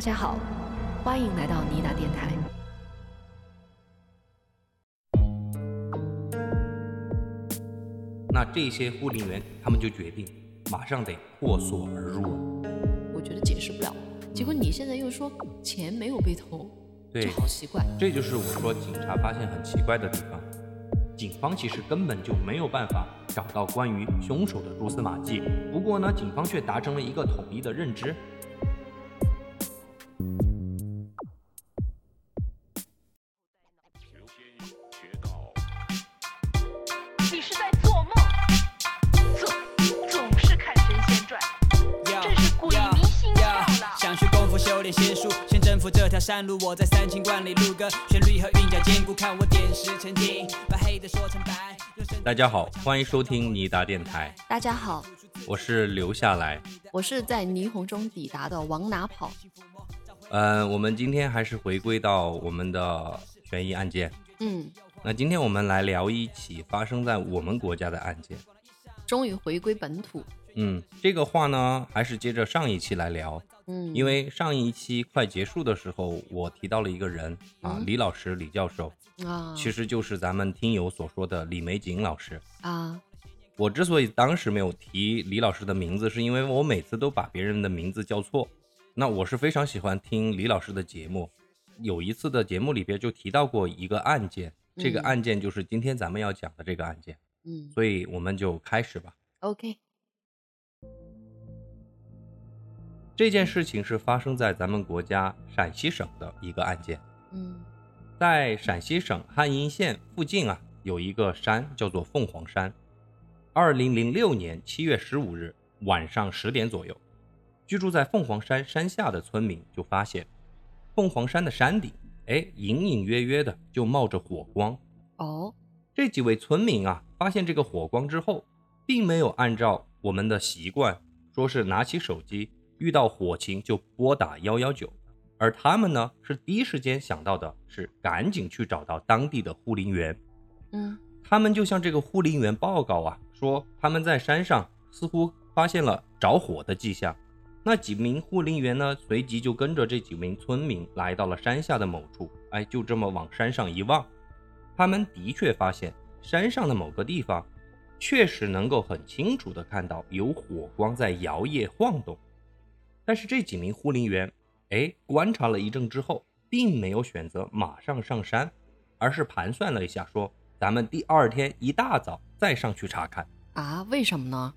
大家好，欢迎来到尼达电台。那这些护林员他们就决定马上得破锁而入了。我觉得解释不了，结果你现在又说钱没有被偷，对这好奇怪。这就是我说警察发现很奇怪的地方。警方其实根本就没有办法找到关于凶手的蛛丝马迹。不过呢，警方却达成了一个统一的认知。我在三清观里录歌，旋律和韵脚兼顾，看我点石成金，把黑的说成白。大家好，欢迎收听尼达电台，大家好，我是留下来。我是在霓虹中抵达的，往哪跑？嗯、我们今天还是回归到我们的悬疑案件。嗯，那今天我们来聊一起发生在我们国家的案件。终于回归本土。嗯，这个话呢，还是接着上一期来聊。嗯，因为上一期快结束的时候，我提到了一个人啊，嗯李老师，李教授，啊，其实就是咱们听友所说的李玫瑾老师。啊，我之所以当时没有提李老师的名字，是因为我每次都把别人的名字叫错。那我是非常喜欢听李老师的节目，有一次的节目里边就提到过一个案件，这个嗯案件就是今天咱们要讲的这个案件，嗯所以我们就开始吧。，OK，这件事情是发生在咱们国家陕西省的一个案件。嗯在陕西省汉阴县附近啊，有一个山叫做凤凰山。二零零六年七月十五日晚上十点左右，居住在凤凰山山下的村民就发现，凤凰山的山顶，哎，隐隐约约的就冒着火光。哦，这几位村民啊，发现这个火光之后，并没有按照我们的习惯，说是拿起手机，遇到火情就拨打幺幺九，而他们呢，是第一时间想到的是赶紧去找到当地的护林员。嗯他们就向这个护林员报告啊，说他们在山上似乎发现了着火的迹象。那几名护林员呢，随即就跟着这几名村民来到了山下的某处，哎，就这么往山上一望，他们的确发现山上的某个地方，确实能够很清楚的看到有火光在摇曳晃动。但是这几名护林员，哎，观察了一阵之后，并没有选择马上上山，而是盘算了一下，说咱们第二天一大早再上去查看。啊，为什么呢？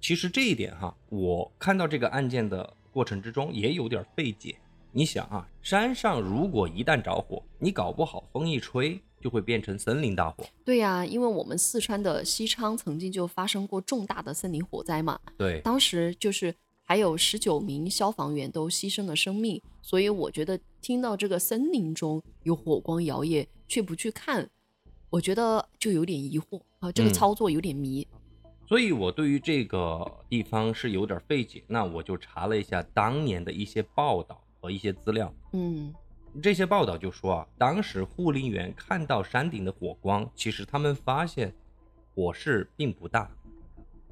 其实这一点哈，我看到这个案件的过程之中也有点费解。你想啊，山上如果一旦着火，你搞不好风一吹就会变成森林大火。对呀、因为我们四川的西昌曾经就发生过重大的森林火灾嘛，对，当时就是还有十九名消防员都牺牲了生命，所以我觉得听到这个森林中有火光摇曳，却不去看，我觉得就有点疑惑啊，这个嗯操作有点迷。所以我对于这个地方是有点费解。那我就查了一下当年的一些报道和一些资料。嗯这些报道就说啊，当时护林员看到山顶的火光，其实他们发现火势并不大，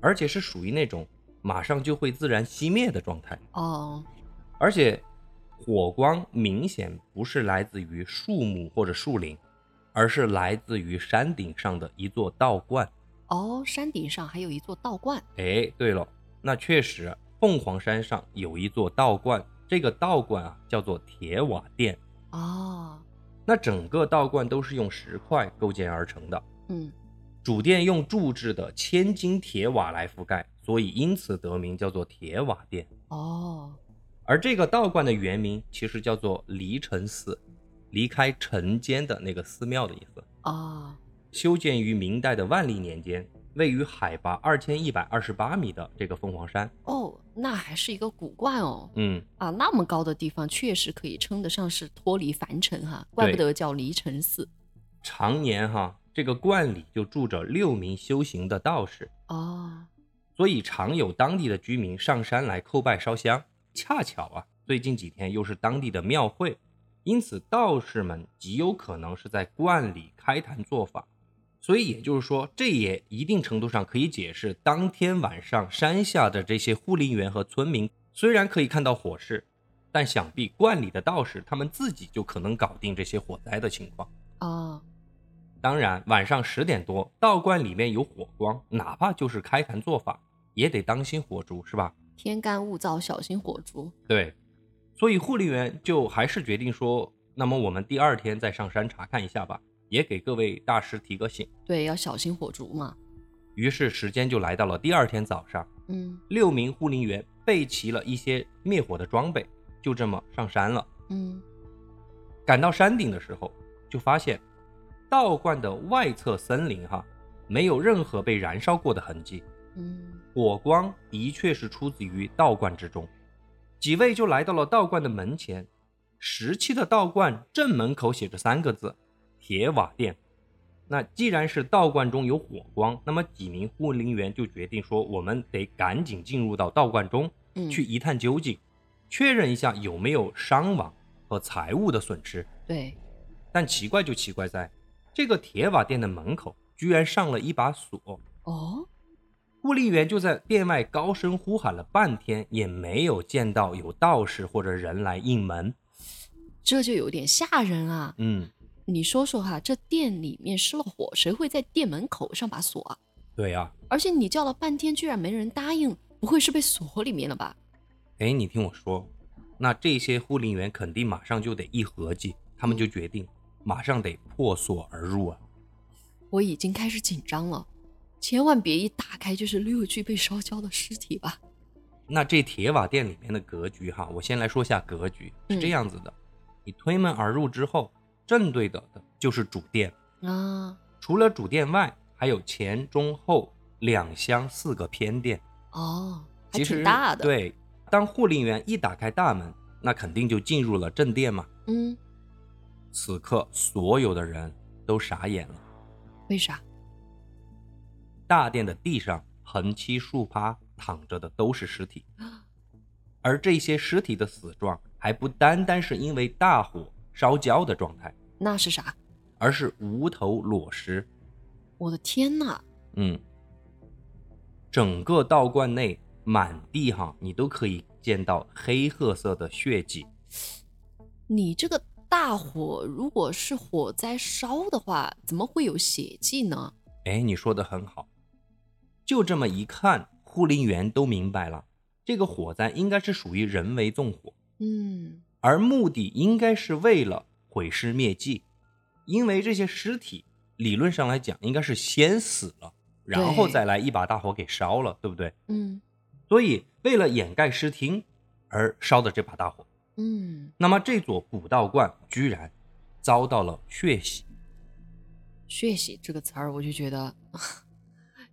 而且是属于那种马上就会自然熄灭的状态，哦而且火光明显不是来自于树木或者树林，而是来自于山顶上的一座道观。哦，山顶上还有一座道观。哎，对了，那确实，凤凰山上有一座道观，这个道观啊叫做铁瓦殿。哦，那整个道观都是用石块构建而成的，嗯主殿用铸制的千斤铁瓦来覆盖，所以因此得名叫做铁瓦殿。哦而这个道观的原名其实叫做离尘寺，离开尘间的那个寺庙的意思。哦修建于明代的万历年间，位于海拔二千一百二十八米的这个凤凰山。哦，那还是一个古观哦。嗯，啊，那么高的地方确实可以称得上是脱离凡尘哈，怪不得叫离尘寺。常年哈，这个观里就住着六名修行的道士，哦，所以常有当地的居民上山来叩拜烧香。恰巧啊，最近几天又是当地的庙会，因此道士们极有可能是在观里开坛做法。所以也就是说，这也一定程度上可以解释当天晚上山下的这些护林员和村民虽然可以看到火势，但想必观里的道士他们自己就可能搞定这些火灾的情况。哦，当然，晚上十点多，道观里面有火光，哪怕就是开坛做法，也得当心火烛，是吧？天干物燥，小心火烛。对，所以护林员就还是决定说，那么我们第二天再上山查看一下吧，也给各位大师提个醒。对，要小心火烛嘛。于是时间就来到了第二天早上，嗯六名护林员备齐了一些灭火的装备，就这么上山了。嗯，赶到山顶的时候，就发现道观的外侧森林哈，没有任何被燃烧过的痕迹，嗯，火光的确是出自于道观之中。几位就来到了道观的门前，石砌的道观正门口写着三个字“铁瓦殿”。那既然是道观中有火光，那么几名护林员就决定说，我们得赶紧进入到道观中嗯去一探究竟，确认一下有没有伤亡和财物的损失。对，但奇怪就奇怪在，这个铁瓦店的门口居然上了一把锁。哦，护林员就在店外高声呼喊了半天，也没有见到有道士或者人来应门。这就有点吓人啊。嗯，你说说哈，这店里面失了火，谁会在店门口上把锁啊？对啊。而且你叫了半天，居然没人答应，不会是被锁里面了吧？哎，你听我说，那这些护林员肯定马上就得一合计，他们就决定马上得破锁而入啊。我已经开始紧张了，千万别一打开就是六具被烧焦的尸体吧？那这铁瓦店里面的格局哈，我先来说下格局是这样子的：你推门而入之后，正对的的就是主殿，啊，除了主殿外，还有前中后两厢四个偏殿。哦，还挺大的。，对，当护林员一打开大门，那肯定就进入了正殿嘛。嗯，此刻所有的人都傻眼了。为啥？大殿的地上横七竖八躺着的都是尸体，而这些尸体的死状还不单单是因为大火烧焦的状态，那是啥？而是无头裸尸。我的天呐！嗯，整个道观内满地哈，你都可以见到黑褐色的血迹。你这个大火如果是火灾烧的话，怎么会有血迹呢？哎，你说的很好，就这么一看，护林员都明白了，这个火灾应该是属于人为纵火，嗯，而目的应该是为了毁尸灭迹，因为这些尸体理论上来讲应该是先死了，然后再来一把大火给烧了，对不对？嗯所以为了掩盖尸体而烧的这把大火，嗯，那么这座古道观居然遭到了血洗。血洗这个词儿，我就觉得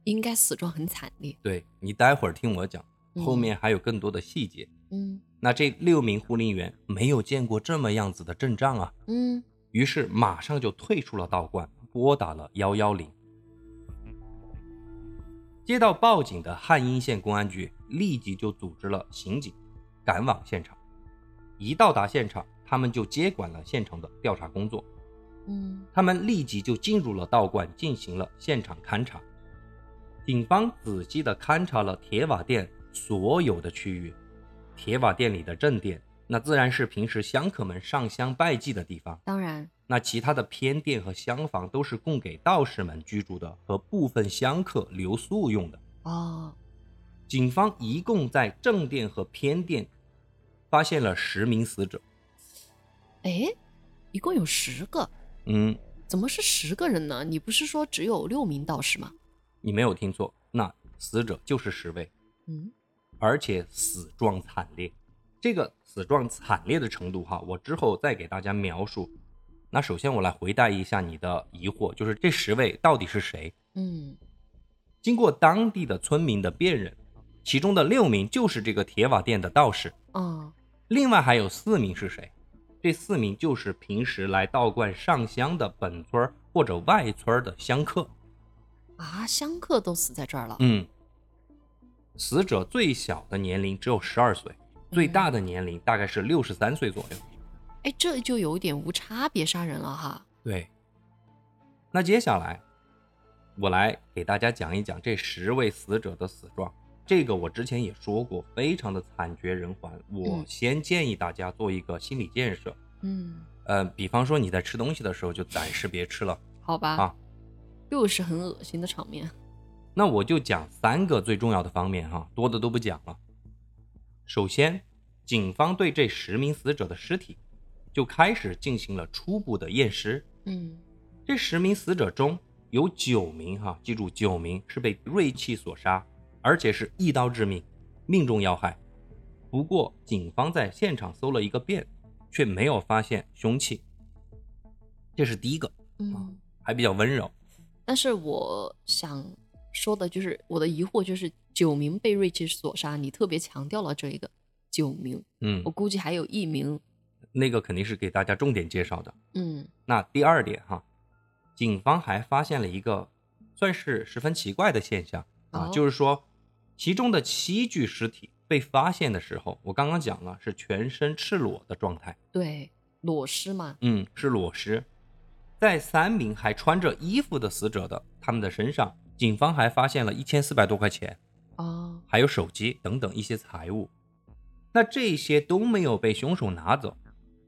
应该死状很惨烈。对你待会儿听我讲，嗯后面还有更多的细节。嗯那这六名护林员没有见过这么样子的阵仗啊，嗯，于是马上就退出了道观，拨打了幺幺零。接到报警的汉阴县公安局立即就组织了刑警赶往现场。一到达现场，他们就接管了现场的调查工作。嗯他们立即就进入了道观，进行了现场勘查。警方仔细地勘察了铁瓦店所有的区域。铁瓦店里的正殿，那自然是平时香客们上香拜祭的地方。当然，那其他的偏殿和厢房都是供给道士们居住的，和部分香客留宿用的。哦，警方一共在正殿和偏殿发现了十名死者。哎，一共有十个，嗯，怎么是十个人呢？你不是说只有六名道士吗？你没有听错，那死者就是十位。嗯而且死状惨烈。这个死状惨烈的程度哈，我之后再给大家描述。那首先我来回答一下你的疑惑，就是这十位到底是谁？嗯，经过当地的村民的辨认，其中的六名就是这个铁瓦店的道士，哦，另外还有四名是谁？这四名就是平时来道观上香的本村或者外村的香客。啊，香客都死在这儿了。嗯，死者最小的年龄只有十二岁，最大的年龄大概是六十三岁左右。哎，这就有点无差别杀人了哈。对，那接下来我来给大家讲一讲这十位死者的死状。这个我之前也说过，非常的惨绝人寰。我嗯先建议大家做一个心理建设，嗯，呃，比方说你在吃东西的时候就暂时别吃了。好吧，啊又是很恶心的场面。那我就讲三个最重要的方面哈，多的都不讲了。首先，警方对这十名死者的尸体就开始进行了初步的验尸。嗯这十名死者中有九名哈，记住九名是被锐器所杀，而且是一刀致命，命中要害。不过，警方在现场搜了一个遍，却没有发现凶器。这是第一个，嗯，还比较温柔。但是我想说的就是我的疑惑就是九名被瑞奇所杀，你特别强调了这一个九名，嗯我，估计还有一名，那个肯定是给大家重点介绍的。嗯那第二点哈，警方还发现了一个算是十分奇怪的现象啊，哦就是说，其中的七具尸体被发现的时候，我刚刚讲了是全身赤裸的状态，对，裸尸嘛，嗯，是裸尸。在三名还穿着衣服的死者的他们的身上，警方还发现了一千四百多块钱，啊，还有手机等等一些财物。那这些都没有被凶手拿走，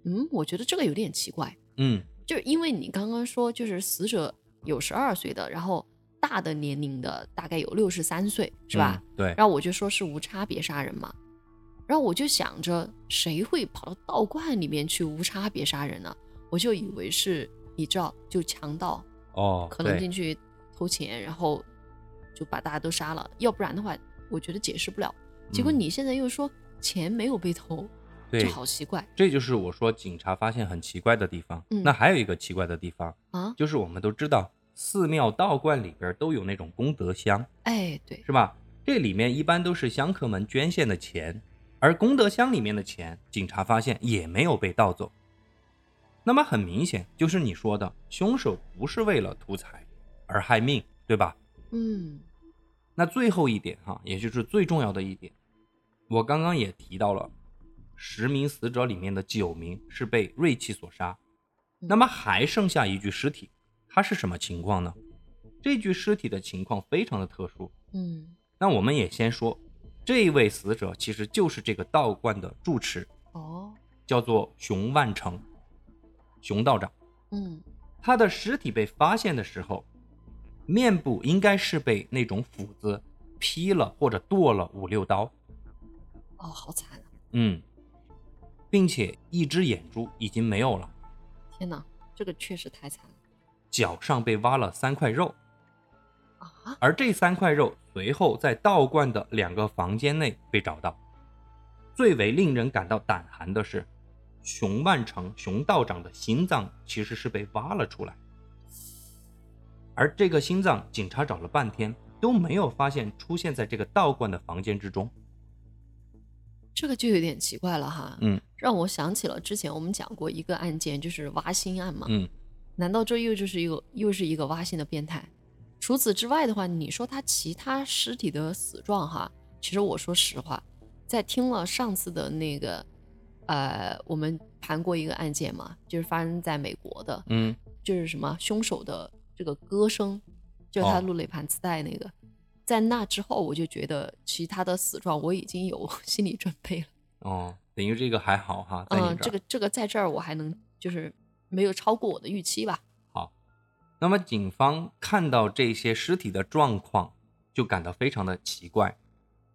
嗯，我觉得这个有点奇怪，嗯，就是因为你刚刚说就是死者有十二岁的，然后大的年龄的大概有六十三岁，是吧？嗯？对，然后我就说是无差别杀人嘛，然后我就想着谁会跑到道观里面去无差别杀人呢？我就以为是你知道，就强盗哦，可能进去偷钱，然后就把大家都杀了，要不然的话，我觉得解释不了。结果嗯你现在又说钱没有被偷，对就好奇怪这就是我说警察发现很奇怪的地方。嗯那还有一个奇怪的地方，啊！就是我们都知道寺庙道观里边都有那种功德箱，哎，对，是吧？这里面一般都是香客们捐献的钱，而功德箱里面的钱，警察发现也没有被盗走。那么很明显，就是你说的，凶手不是为了图财而害命，对吧？嗯那最后一点哈，也就是最重要的一点，我刚刚也提到了，十名死者里面的九名是被锐器所杀，那么还剩下一具尸体，它是什么情况呢？这具尸体的情况非常的特殊。嗯，那我们也先说，这一位死者其实就是这个道观的住持，哦，叫做熊万成，熊道长。嗯他的尸体被发现的时候，面部应该是被那种斧子劈了或者剁了五六刀，哦，好惨啊！嗯，并且一只眼珠已经没有了，天哪，这个确实太惨了脚上被挖了三块肉，啊！而这三块肉随后在道观的两个房间内被找到。最为令人感到胆寒的是，熊万成熊道长的心脏其实是被挖了出来，而这个心脏警察找了半天都没有发现出现在这个道观的房间之中。这个就有点奇怪了哈，嗯让我想起了之前我们讲过一个案件，就是挖心案嘛。嗯，难道这又就是一个又是一个挖心的变态？除此之外的话，你说他其他尸体的死状哈，其实我说实话，在听了上次的那个，呃，我们盘过一个案件嘛，就是发生在美国的，嗯，就是什么凶手的这个歌声，就是他哦录了一盘磁带那个，在那之后，我就觉得其他的死状我已经有 心理准备了。哦，等于这个还好哈，在你嗯，这儿这个这个在这儿我还能就是没有超过我的预期吧。好，那么警方看到这些尸体的状况，就感到非常的奇怪。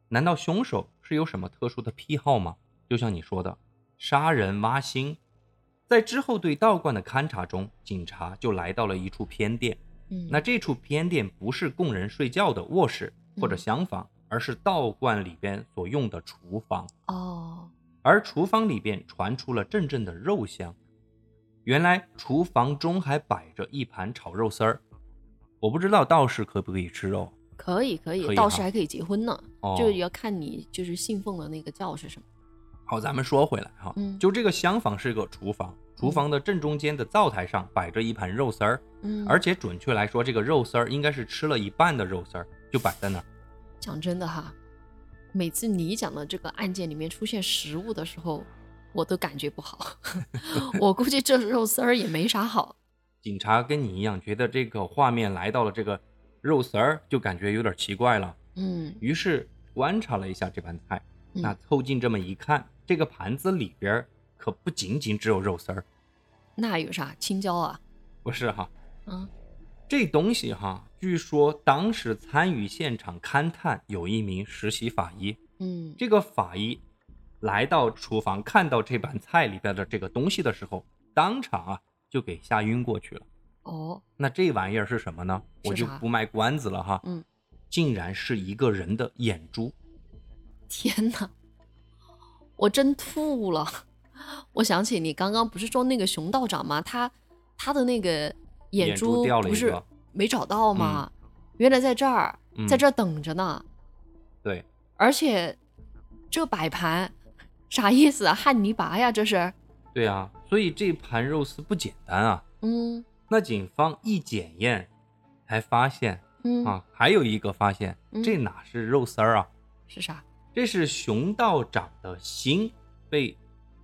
难道凶手是有什么特殊的癖好吗？就像你说的，杀人挖心。在之后对道观的勘查中，警察就来到了一处偏殿。嗯，那这处偏殿不是供人睡觉的卧室或者嗯厢房，而是道观里边所用的厨房。哦，而厨房里边传出了阵阵的肉香。原来厨房中还摆着一盘炒肉丝儿，我不知道道士可不可以吃肉。可以可以，道士还可以结婚呢，哦。这个要看你就是信奉的那个教是什么。好，咱们说回来哈，嗯。就这个厢房是个厨房，厨房的正中间的灶台上摆着一盘肉丝儿，嗯，而且准确来说，这个肉丝儿应该是吃了一半的肉丝儿，就摆在那儿。讲真的哈，每次你讲的这个案件里面出现食物的时候，我都感觉不好。我估计这肉丝儿也没啥好。警察跟你一样，觉得这个画面来到了这个肉丝儿，就感觉有点奇怪了。嗯于是观察了一下这盘菜，嗯那凑近这么一看，这个盘子里边儿可不仅仅只有肉丝儿，那有啥青椒啊？不是哈，嗯这东西哈，据说当时参与现场勘探有一名实习法医，嗯这个法医来到厨房，看到这盘菜里边的这个东西的时候，当场啊就给吓晕过去了。哦那这玩意儿是什么呢？我就不卖关子了哈，嗯，竟然是一个人的眼珠。天哪，我真吐了！我想起你刚刚不是说那个熊道长吗？他他的那个眼眼珠不是没找到吗？原来在这儿，嗯在这儿等着呢。对，而且这摆盘啥意思啊？汉尼拔呀，这是？对啊，所以这盘肉丝不简单啊。嗯那警方一检验，才发现嗯啊，还有一个发现，嗯这哪是肉丝儿啊？是啥？这是熊道长的心被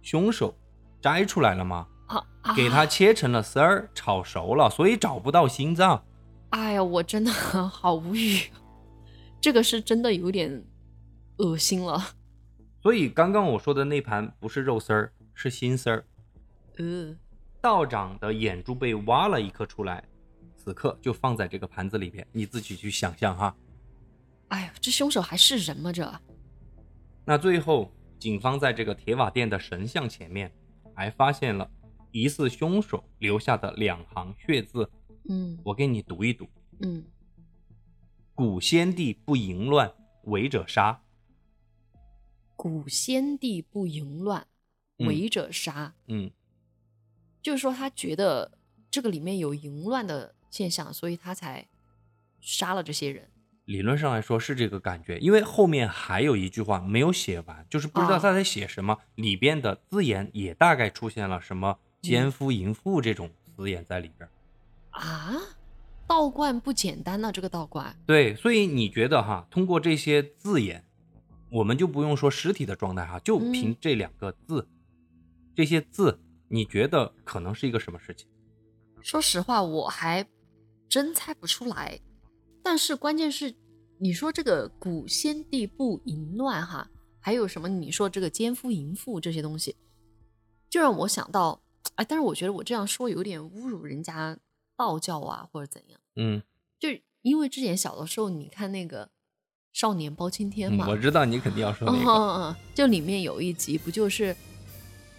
凶手摘出来了吗？啊啊！给他切成了丝儿，炒熟了，所以找不到心脏。哎呀，我真的 好无语，这个是真的有点恶心了。所以刚刚我说的那盘不是肉丝儿，是心丝儿。呃，道长的眼珠被挖了一颗出来，此刻就放在这个盘子里边，你自己去想象哈。哎呀，这凶手还是人吗？这？那最后，警方在这个铁瓦店的神像前面，还发现了疑似凶手留下的两行血字，嗯我给你读一读：嗯，古先帝不淫乱，违者杀。古先帝不淫乱，嗯违者杀。嗯，就是说他觉得这个里面有淫乱的现象，所以他才杀了这些人。理论上来说是这个感觉，因为后面还有一句话没有写完，就是不知道啊他在写什么，里边的字眼也大概出现了什么奸夫淫妇这种字眼在里边。啊，道观不简单呐、这个道观。对，所以你觉得哈，通过这些字眼，我们就不用说实体的状态哈，就嗯凭这两个字，这些字，你觉得可能是一个什么事情？说实话，我还真猜不出来。但是关键是，你说这个古先帝不淫乱哈，还有什么？你说这个奸夫淫妇这些东西，就让我想到，哎，但是我觉得我这样说有点侮辱人家道教啊，或者怎样。嗯，就因为之前小的时候，你看那个《少年包青天》嘛，嗯我知道你肯定要说那嗯个，嗯嗯，就里面有一集不就是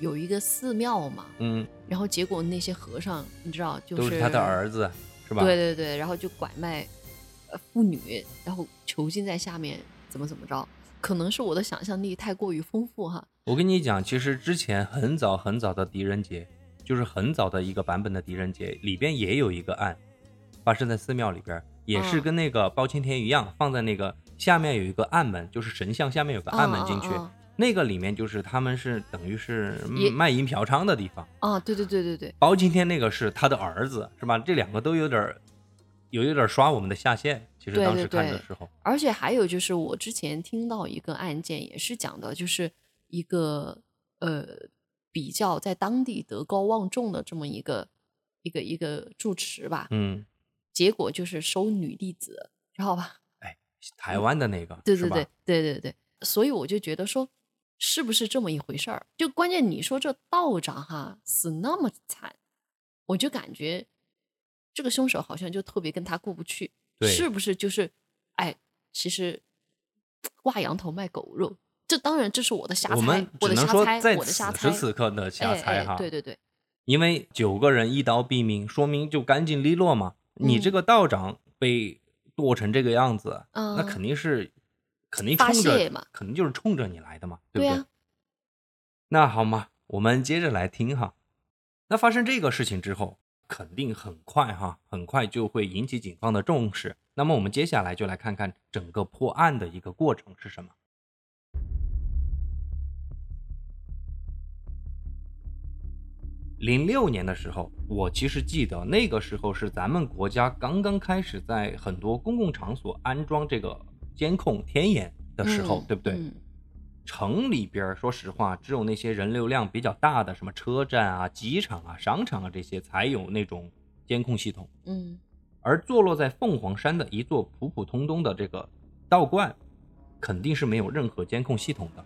有一个寺庙嘛，嗯，然后结果那些和尚，你知道，就都是他的儿子，是吧？对对对，然后就拐卖呃妇女，然后囚禁在下面，怎么怎么着？可能是我的想象力太过于丰富哈。我跟你讲，其实之前很早很早的狄仁杰，就是很早的一个版本的狄仁杰，里边也有一个案，发生在寺庙里边，也是嗯跟那个包青天一样，放在那个下面有一个暗门，就是神像下面有个暗门进去，那个里面就是他们是等于是卖淫嫖娼的地方。嗯啊，对对对对对，包青天那个是他的儿子，是吧？这两个都有点儿有有点儿刷我们的下限。其实当时看的时候，而且还有就是，我之前听到一个案件，也是讲的，就是一个呃比较在当地德高望重的这么一个一个一个住持吧，嗯，结果就是收女弟子，知道吧？台湾的那个，对对对对对对，所以我就觉得说，是不是这么一回事儿？就关键你说这道长哈死那么惨，我就感觉这个凶手好像就特别跟他过不去，是不是？就是哎，其实挂羊头卖狗肉，这当然这是我的瞎猜我们，我只能说的瞎猜，在我的瞎猜此时，此刻的瞎哎猜哈。哎，对对对，因为九个人一刀毙命，说明就干净利落嘛。你这嗯个道长被剁成这个样子，那嗯肯定是肯定冲着肯定就是冲着你来的嘛，对不对？对啊，那好嘛，我们接着来听哈。那发生这个事情之后，肯定很快哈，很快就会引起警方的重视。那么我们接下来就来看看整个破案的一个过程是什么。零六年的时候，我其实记得那个时候是咱们国家刚刚开始在很多公共场所安装这个监控天眼的时候，嗯对不对？嗯城里边儿，说实话，只有那些人流量比较大的，什么车站啊、机场啊、商场啊这些，才有那种监控系统。嗯而坐落在凤凰山的一座普普通通的这个道观，肯定是没有任何监控系统的。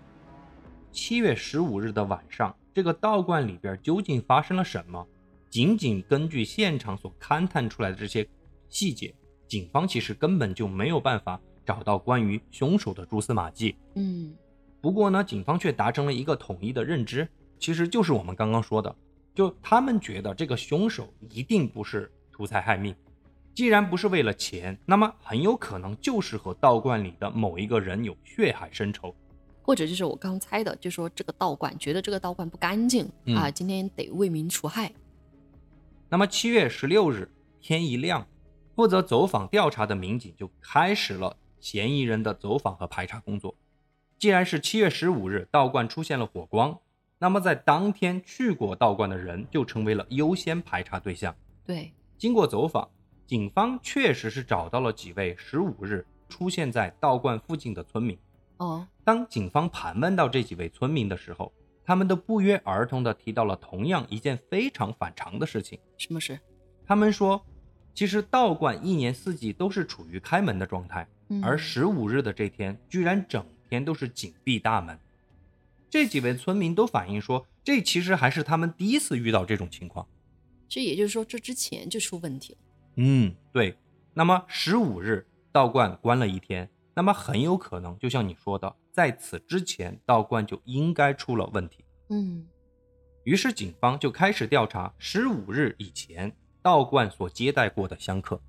七月十五日的晚上，这个道观里边究竟发生了什么？仅仅根据现场所勘探出来的这些细节，警方其实根本就没有办法找到关于凶手的蛛丝马迹。嗯不过呢，警方却达成了一个统一的认知，其实就是我们刚刚说的，就他们觉得这个凶手一定不是图财害命，既然不是为了钱，那么很有可能就是和道观里的某一个人有血海深仇。或者就是我刚猜的，就说这个道观觉得这个道观不干净、嗯啊，今天得为民除害。那么七月十六日天一亮，负责走访调查的民警就开始了嫌疑人的走访和排查工作。既然是七月十五日道观出现了火光，那么在当天去过道观的人就成为了优先排查对象。对，经过走访，警方确实是找到了几位十五日出现在道观附近的村民。哦，当警方盘问到这几位村民的时候，他们都不约而同地提到了同样一件非常反常的事情。什么事？他们说，其实道观一年四季都是处于开门的状态，嗯而十五日的这天居然整天都是紧闭大门。这几位村民都反映说，这其实还是他们第一次遇到这种情况。这也就是说，这之前就出问题了。嗯，对。那么十五日道观关了一天，那么很有可能就像你说的，在此之前道观就应该出了问题。嗯于是警方就开始调查十五日以前道观所接待过的香客。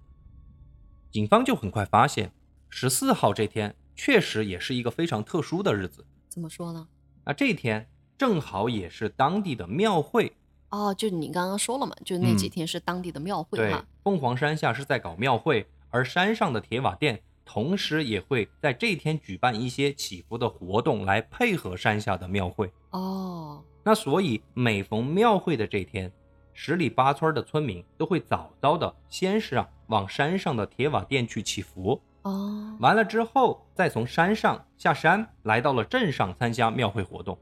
警方就很快发现，十四号这天确实也是一个非常特殊的日子。怎么说呢？啊这天正好也是当地的庙会，哦，就你刚刚说了嘛，就那几嗯天是当地的庙会对哈。，凤凰山下是在搞庙会，而山上的铁瓦店同时也会在这天举办一些祈福的活动，来配合山下的庙会。哦，那所以每逢庙会的这天，十里八村的村民都会早早的先是啊往山上的铁瓦店去祈福，哦，完了之后再从山上下山来到了镇上参加庙会活动。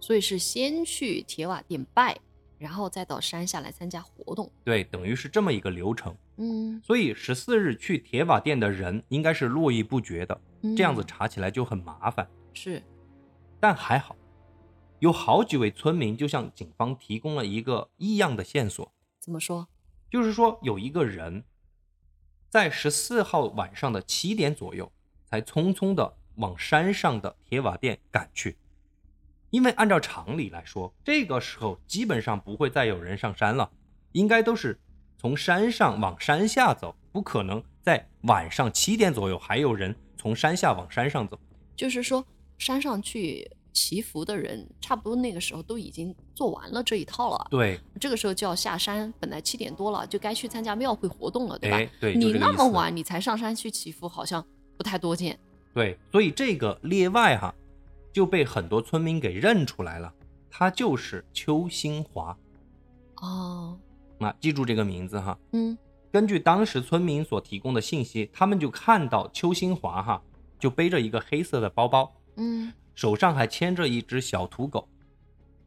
所以是先去铁瓦店拜，然后再到山下来参加活动。对，等于是这么一个流程。嗯，所以十四日去铁瓦店的人应该是络绎不绝的，这样子嗯查起来就很麻烦。是但还好，有好几位村民就向警方提供了一个异样的线索，怎么说？就是说有一个人在十四号晚上的七点左右，才匆匆的往山上的铁瓦店赶去。因为按照常理来说，这个时候基本上不会再有人上山了，应该都是从山上往山下走，不可能在晚上七点左右还有人从山下往山上走。就是说山上去祈福的人，差不多那个时候都已经做完了这一套了。对，这个时候就要下山，本来七点多了，就该去参加庙会活动了，对吧？哎，对，你那么晚你才上山去祈福，好像不太多见。对，所以这个列外哈就被很多村民给认出来了，他就是邱新华。哦，那记住这个名字哈。嗯根据当时村民所提供的信息，他们就看到邱新华哈就背着一个黑色的包包，嗯手上还牵着一只小土狗。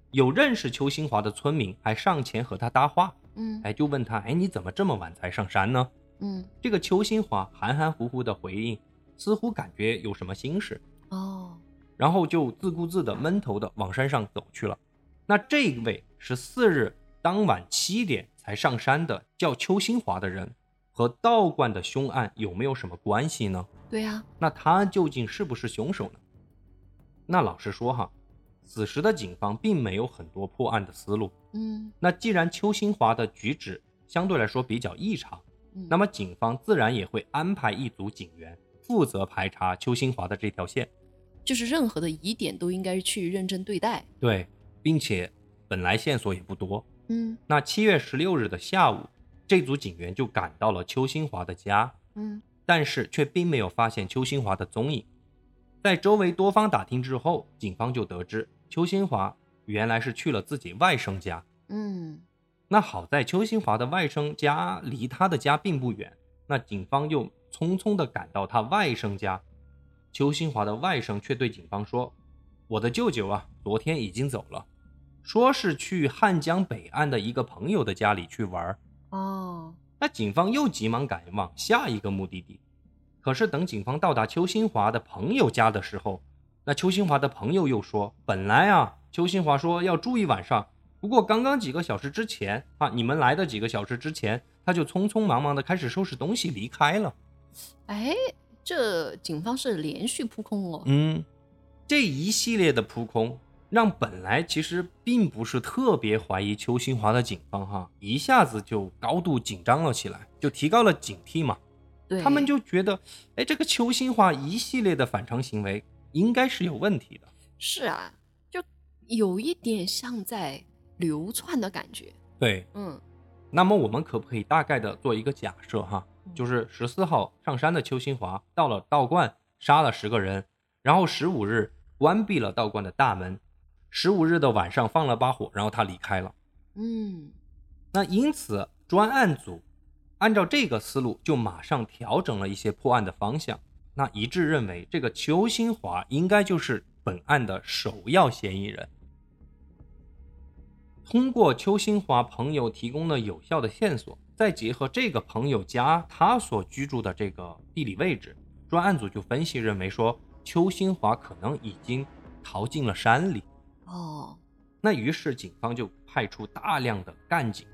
有认识邱新华的村民还上前和他搭话，嗯哎，就问他，哎，你怎么这么晚才上山呢？嗯，这个邱新华含含糊糊的回应，似乎感觉有什么心事。哦，然后就自顾自的闷头的往山上走去了。那这位十四日当晚七点才上山的叫邱新华的人，和道观的凶案有没有什么关系呢？对呀、那他究竟是不是凶手呢？那老实说哈，此时的警方并没有很多破案的思路。嗯那既然邱新华的举止相对来说比较异常，嗯，那么警方自然也会安排一组警员负责排查邱新华的这条线。就是任何的疑点都应该去认真对待。对，并且本来线索也不多。嗯那七月十六日的下午，这组警员就赶到了邱新华的家，嗯但是却并没有发现邱新华的踪影。在周围多方打听之后，警方就得知邱新华原来是去了自己外甥家。嗯那好在邱新华的外甥家离他的家并不远，那警方又匆匆地赶到他外甥家。邱新华的外甥却对警方说：“我的舅舅啊，昨天已经走了，说是去汉江北岸的一个朋友的家里去玩。”哦，那警方又急忙赶往下一个目的地。可是等警方到达邱新华的朋友家的时候，那邱新华的朋友又说，本来啊，邱新华说要住一晚上，不过刚刚几个小时之前啊，你们来的几个小时之前，他就匆匆忙忙的开始收拾东西离开了。哎，这警方是连续扑空哦。嗯，这一系列的扑空，让本来其实并不是特别怀疑邱新华的警方哈，一下子就高度紧张了起来，就提高了警惕嘛。对，他们就觉得，哎，这个邱新华一系列的反常行为应该是有问题的。是啊，就有一点像在流窜的感觉。对，嗯那么我们可不可以大概的做一个假设哈？就是十四号上山的邱新华到了道观，杀了十个人，然后十五日关闭了道观的大门，十五日的晚上放了把火，然后他离开了。嗯那因此专案组按照这个思路，就马上调整了一些破案的方向。那一致认为，这个邱新华应该就是本案的首要嫌疑人。通过邱新华朋友提供的有效的线索，再结合这个朋友家他所居住的这个地理位置，专案组就分析认为说，邱新华可能已经逃进了山里。哦那于是警方就派出大量的干警，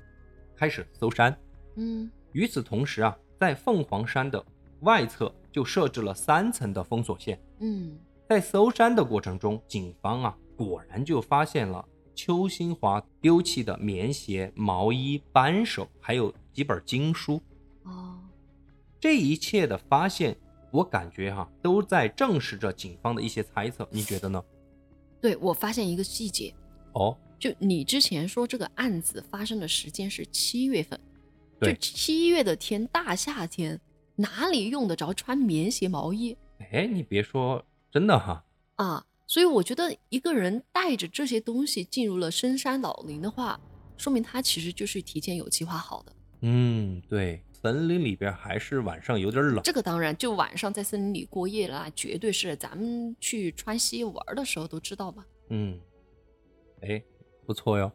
开始搜山。嗯与此同时啊，在凤凰山的外侧就设置了三层的封锁线。嗯在搜山的过程中，警方啊果然就发现了邱新华丢弃的棉鞋、毛衣、扳手，还有几本经书。哦这一切的发现，我感觉哈、都在证实着警方的一些猜测。你觉得呢？对我发现一个细节，哦，就你之前说这个案子发生的时间是七月份，就对七月的天，大夏天，哪里用得着穿棉鞋毛衣哎，你别说，真的哈、啊？所以我觉得一个人带着这些东西进入了深山老林的话，说明他其实就是提前有计划好的。嗯，对，森林里边还是晚上有点冷。这个当然，就晚上在森林里过夜啦，绝对是咱们去川西玩的时候都知道吧，嗯，哎，不错哟。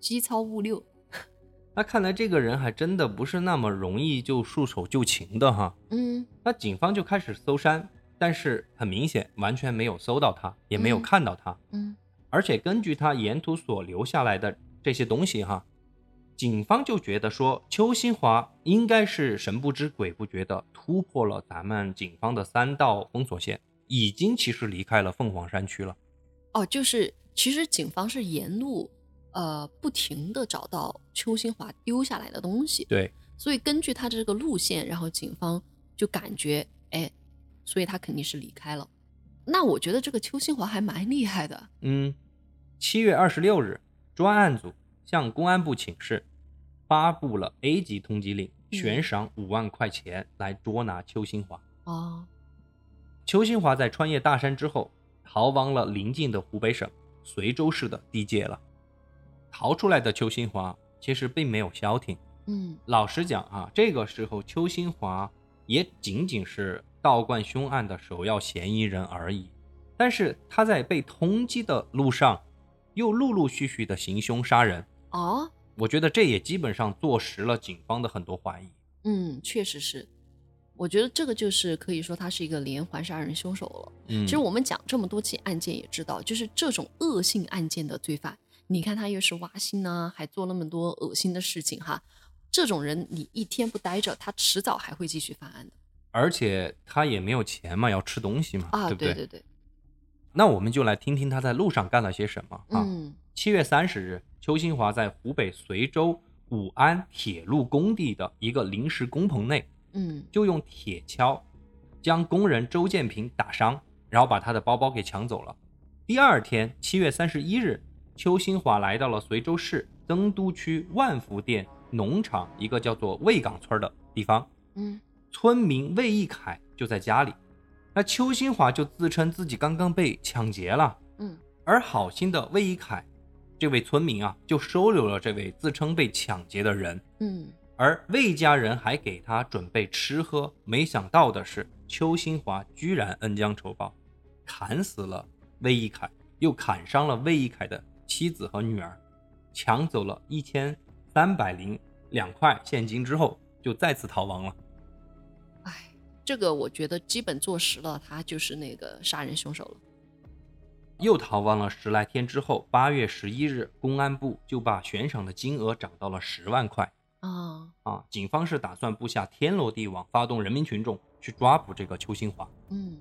机操物六。那看来这个人还真的不是那么容易就束手就擒的哈。嗯那警方就开始搜山，但是很明显完全没有搜到他，也没有嗯看到他。嗯而且根据他沿途所留下来的这些东西哈，警方就觉得说邱新华应该是神不知鬼不觉的突破了咱们警方的三道封锁线，已经其实离开了凤凰山区了。哦，就是其实警方是沿路呃不停的找到邱新华丢下来的东西，对，所以根据他这个路线，然后警方就感觉哎，所以他肯定是离开了。那我觉得这个邱新华还蛮厉害的。嗯，七月二十六日，专案组向公安部请示，发布了 A 级通缉令，嗯悬赏五万块钱来捉拿邱新华。哦，邱新华在穿越大山之后，逃亡了邻近的湖北省随州市的地界了。逃出来的邱新华其实并没有消停。嗯老实讲啊，这个时候邱新华也仅仅是道观凶案的首要嫌疑人而已。但是他在被通缉的路上，又陆陆续续的行凶杀人，哦，我觉得这也基本上坐实了警方的很多怀疑。嗯，确实是。我觉得这个就是可以说他是一个连环杀人凶手了。嗯，其实我们讲这么多起案件，也知道，就是这种恶性案件的罪犯，你看他又是挖心呢、还做那么多恶心的事情哈。这种人，你一天不待着，他迟早还会继续犯案的而且他也没有钱嘛，要吃东西嘛，啊！对不对对对，那我们就来听听他在路上干了些什么啊。嗯七月三十日，邱新华在湖北随州武安铁路工地的一个临时工棚内，嗯就用铁锹将工人周建平打伤，然后把他的包包给抢走了。第二天，七月三十一日，邱新华来到了随州市曾都区万福店农场一个叫做魏岗村的地方，嗯村民魏一凯就在家里。那邱新华就自称自己刚刚被抢劫了，嗯而好心的魏一凯这位村民啊，就收留了这位自称被抢劫的人，嗯而魏家人还给他准备吃喝。没想到的是，邱新华居然恩将仇报，砍死了魏一凯，又砍伤了魏一凯的妻子和女儿，抢走了一千三百零两块现金之后，就再次逃亡了。哎，这个我觉得基本坐实了，他就是那个杀人凶手了。又逃亡了十来天之后，八月十一日，公安部就把悬赏的金额涨到了十万块。啊，啊，警方是打算布下天罗地网，发动人民群众去抓捕这个邱新华。嗯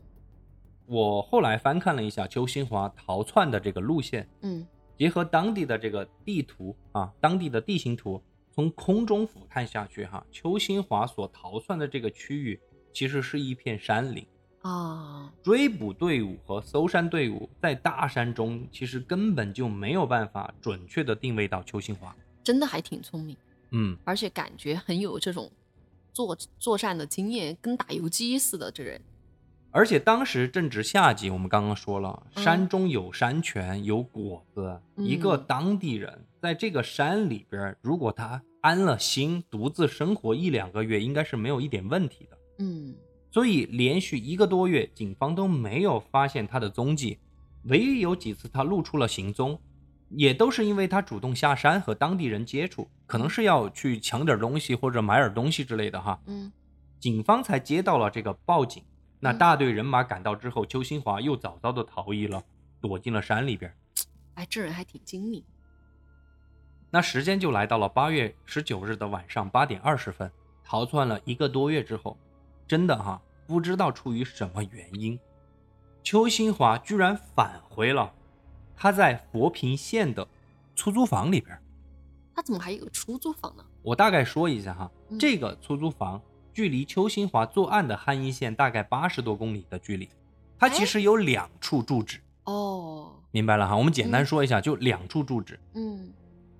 我后来翻看了一下邱新华逃窜的这个路线，嗯结合当地的这个地图啊，当地的地形图，从空中俯瞰下去哈，邱新华所逃窜的这个区域其实是一片山林。啊，追捕队伍和搜山队伍在大山中，其实根本就没有办法准确的定位到邱新华。真的还挺聪明，嗯，而且感觉很有这种作作战的经验，跟打游击似的。这人，而且当时正值夏季，我们刚刚说了，嗯山中有山泉，有果子。一个嗯当地人在这个山里边，如果他安了心，独自生活一两个月，应该是没有一点问题的。嗯所以连续一个多月，警方都没有发现他的踪迹，唯一有几次他露出了行踪，也都是因为他主动下山和当地人接触，可能是要去抢点东西或者买点东西之类的哈。嗯警方才接到了这个报警。那嗯大队人马赶到之后，邱新华又早早的逃逸了，躲进了山里边。哎，这人还挺精明。那时间就来到了八月十九日的晚上八点二十分，逃窜了一个多月之后，真的哈，不知道出于什么原因，邱新华居然返回了他在佛坪县的出租房里边。他怎么还有个出租房呢？我大概说一下哈，嗯这个出租房距离邱新华作案的汉阴县大概八十多公里的距离，他其实有两处住址，哦，明白了哈？我们简单嗯说一下，就两处住址。嗯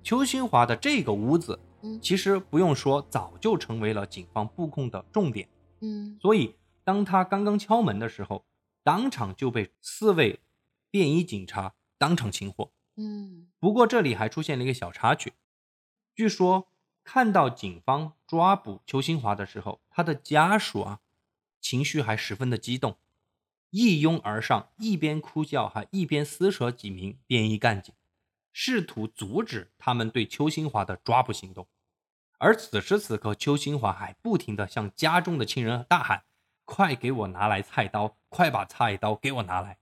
邱新华的这个屋子，嗯其实不用说，早就成为了警方布控的重点。嗯所以，当他刚刚敲门的时候，当场就被四位便衣警察当场擒获。嗯不过这里还出现了一个小插曲，据说看到警方抓捕邱新华的时候，他的家属啊情绪还十分的激动，一拥而上，一边哭叫，还一边撕扯几名便衣干警，试图阻止他们对邱新华的抓捕行动。而此时此刻，邱新华还不停地向家中的亲人大喊：“快给我拿来菜刀！快把菜刀给我拿来！”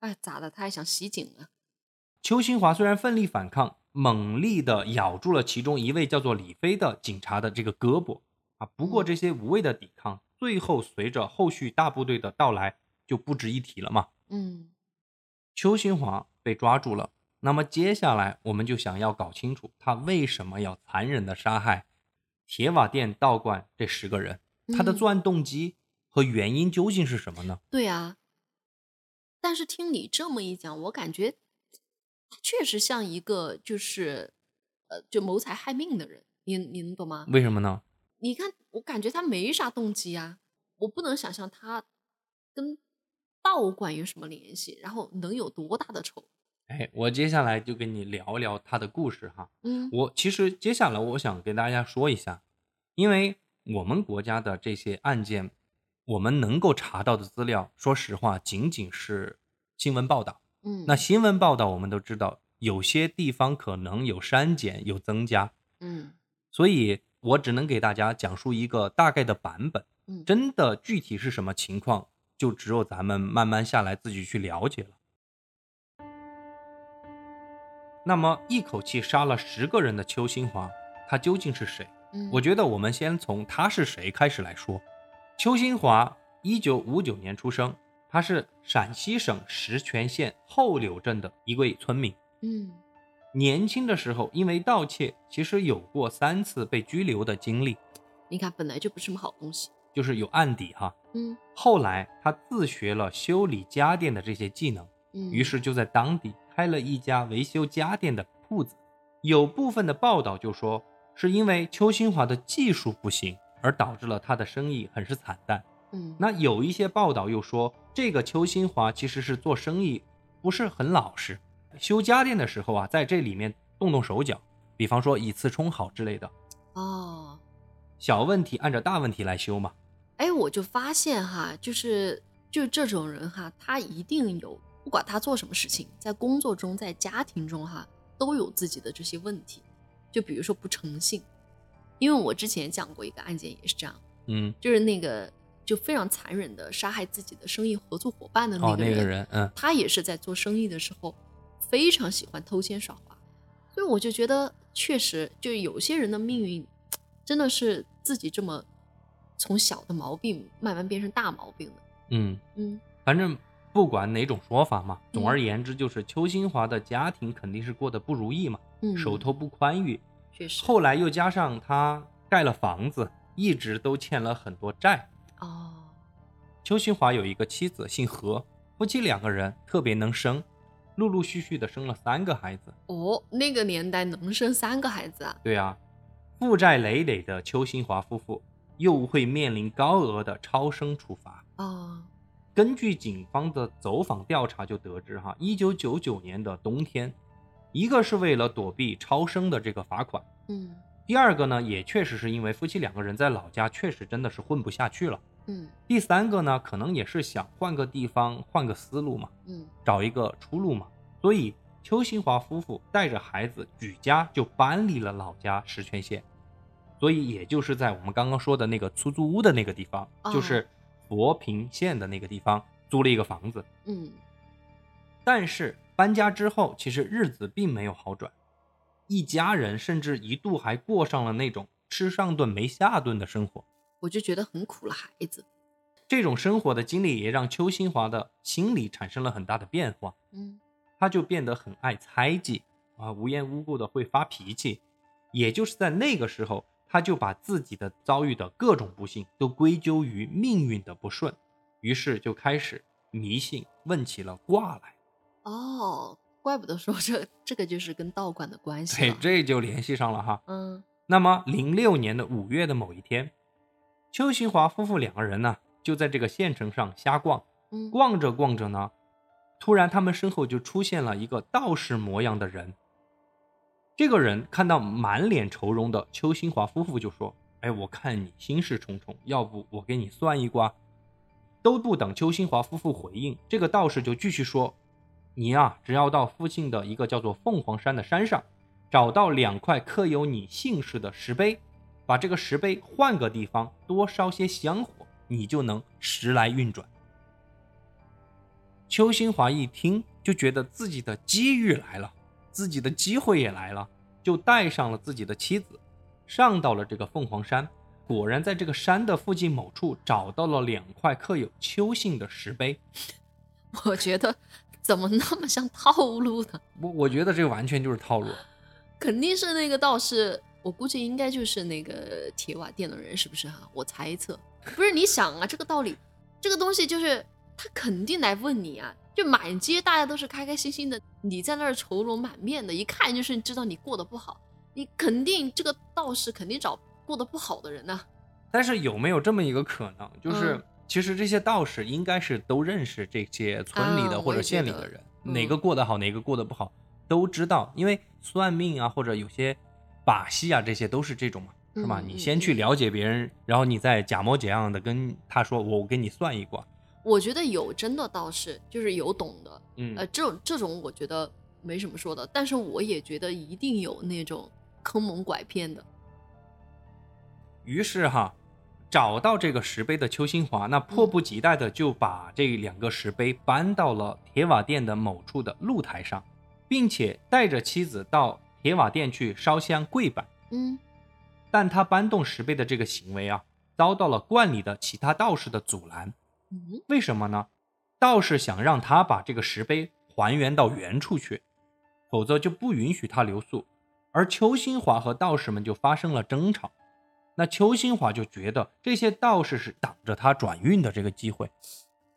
哎，咋的？他还想袭警呢？邱新华虽然奋力反抗，猛力地咬住了其中一位叫做李飞的警察的这个胳膊啊，不过嗯这些无谓的抵抗，最后随着后续大部队的到来就不值一提了嘛。嗯邱新华被抓住了，那么接下来我们就想要搞清楚他为什么要残忍的杀害铁瓦店道观这十个人，他的嗯作案动机和原因究竟是什么呢？对啊。但是听你这么一讲，我感觉他确实像一个就是呃，就谋财害命的人。你你能懂吗？为什么呢？你看，我感觉他没啥动机啊，我不能想象他跟道观有什么联系，然后能有多大的仇。哎，我接下来就跟你聊聊他的故事哈。嗯我其实接下来我想跟大家说一下，因为我们国家的这些案件，我们能够查到的资料，说实话仅仅是新闻报道。嗯，那新闻报道我们都知道，有些地方可能有删减、有增加，嗯所以我只能给大家讲述一个大概的版本。嗯真的具体是什么情况，就只有咱们慢慢下来自己去了解了。那么，一口气杀了十个人的邱新华，他究竟是谁？嗯，我觉得我们先从他是谁开始来说。邱新华，一九五九年出生，他是陕西省石泉县后柳镇的一位村民。嗯年轻的时候，因为盗窃，其实有过三次被拘留的经历，你看本来就不是什么好东西。就是有案底哈。嗯后来他自学了修理家电的这些技能，嗯，于是就在当地开了一家维修家电的铺子。有部分的报道就说，是因为邱新华的技术不行，而导致了他的生意很是惨淡。嗯那有一些报道又说，这个邱新华其实是做生意不是很老实，修家电的时候啊，在这里面动动手脚，比方说以次充好之类的，哦，小问题按照大问题来修嘛。哎，我就发现哈，就是就这种人哈，他一定有，不管他做什么事情，在工作中，在家庭中哈，都有自己的这些问题。就比如说不诚信，因为我之前讲过一个案件也是这样，嗯就是那个就非常残忍的杀害自己的生意合作伙伴的那个人，嗯，他也是在做生意的时候非常喜欢偷奸耍滑，所以我就觉得确实就有些人的命运真的是自己这么从小的毛病慢慢变成大毛病的。嗯，嗯反正不管哪种说法嘛，总嗯而言之就是邱新华的家庭肯定是过得不如意嘛，嗯，手头不宽裕，确实后来又加上他盖了房子，一直都欠了很多债。哦，邱新华有一个妻子，姓何，夫妻两个人特别能生，陆陆续续的生了三个孩子。哦，那个年代能生三个孩子啊？对啊，负债累累的邱新华夫妇又会面临高额的超生处罚。哦，根据警方的走访调查就得知，哈，一九九九年的冬天，一个是为了躲避超生的这个罚款，嗯第二个呢，也确实是因为夫妻两个人在老家确实真的是混不下去了。嗯第三个呢，可能也是想换个地方，换个思路嘛，嗯找一个出路嘛。所以邱新华夫妇带着孩子举家就搬离了老家石泉县，所以也就是在我们刚刚说的那个出租屋的那个地方，哦就是佛平县的那个地方租了一个房子。嗯但是搬家之后，其实日子并没有好转，一家人甚至一度还过上了那种吃上顿没下顿的生活。我就觉得很苦了，孩子。这种生活的经历也让邱新华的心理产生了很大的变化，嗯他就变得很爱猜忌啊，无缘无故的会发脾气。也就是在那个时候，他就把自己的遭遇的各种不幸都归咎于命运的不顺，于是就开始迷信，问起了卦来。哦，怪不得说这这个就是跟道观的关系嘿，了。这就联系上了哈。嗯那么，零六年的五月的某一天，邱新华夫妇两个人呢，就在这个县城上瞎逛，嗯逛着逛着呢，突然他们身后就出现了一个道士模样的人。这个人看到满脸愁容的邱新华夫妇，就说：“哎，我看你心事重重，要不我给你算一卦？”都不等邱新华夫妇回应，这个道士就继续说：“你呀、只要到附近的一个叫做凤凰山的山上，找到两块刻有你姓氏的石碑，把这个石碑换个地方，多烧些香火，你就能时来运转。”邱新华一听就觉得自己的机遇来了，自己的机会也来了，就带上了自己的妻子，上到了这个凤凰山。果然在这个山的附近某处找到了两块刻有邱姓的石碑。我觉得怎么那么像套路呢？我我觉得这完全就是套路。肯定是那个道士，我估计应该就是那个铁瓦店的人，是不是哈、我猜测，不是你想啊，这个道理，这个东西就是他肯定来问你啊，就满街大家都是开开心心的，你在那儿愁容满面的，一看就是知道你过得不好，你肯定这个道士肯定找过得不好的人呐、但是有没有这么一个可能，就是、嗯其实这些道士应该是都认识这些村里的啊或者县里的人，嗯哪个过得好，哪个过得不好都知道，因为算命啊或者有些把戏啊，这些都是这种嘛，是吧？嗯你先去嗯了解别人，然后你再假模假样的跟他说，我给你算一卦。我觉得有真的道士，就是有懂的，嗯呃，这种这种我觉得没什么说的，但是我也觉得一定有那种坑蒙拐骗的。于是哈，找到这个石碑的邱新华，那迫不及待的就把这两个石碑搬到了铁瓦店的某处的露台上，并且带着妻子到铁瓦店去烧香跪拜。嗯但他搬动石碑的这个行为啊，遭到了观里的其他道士的阻拦。嗯为什么呢？道士想让他把这个石碑还原到原处去，否则就不允许他留宿。而邱新华和道士们就发生了争吵。那邱新华就觉得这些道士是挡着他转运的这个机会。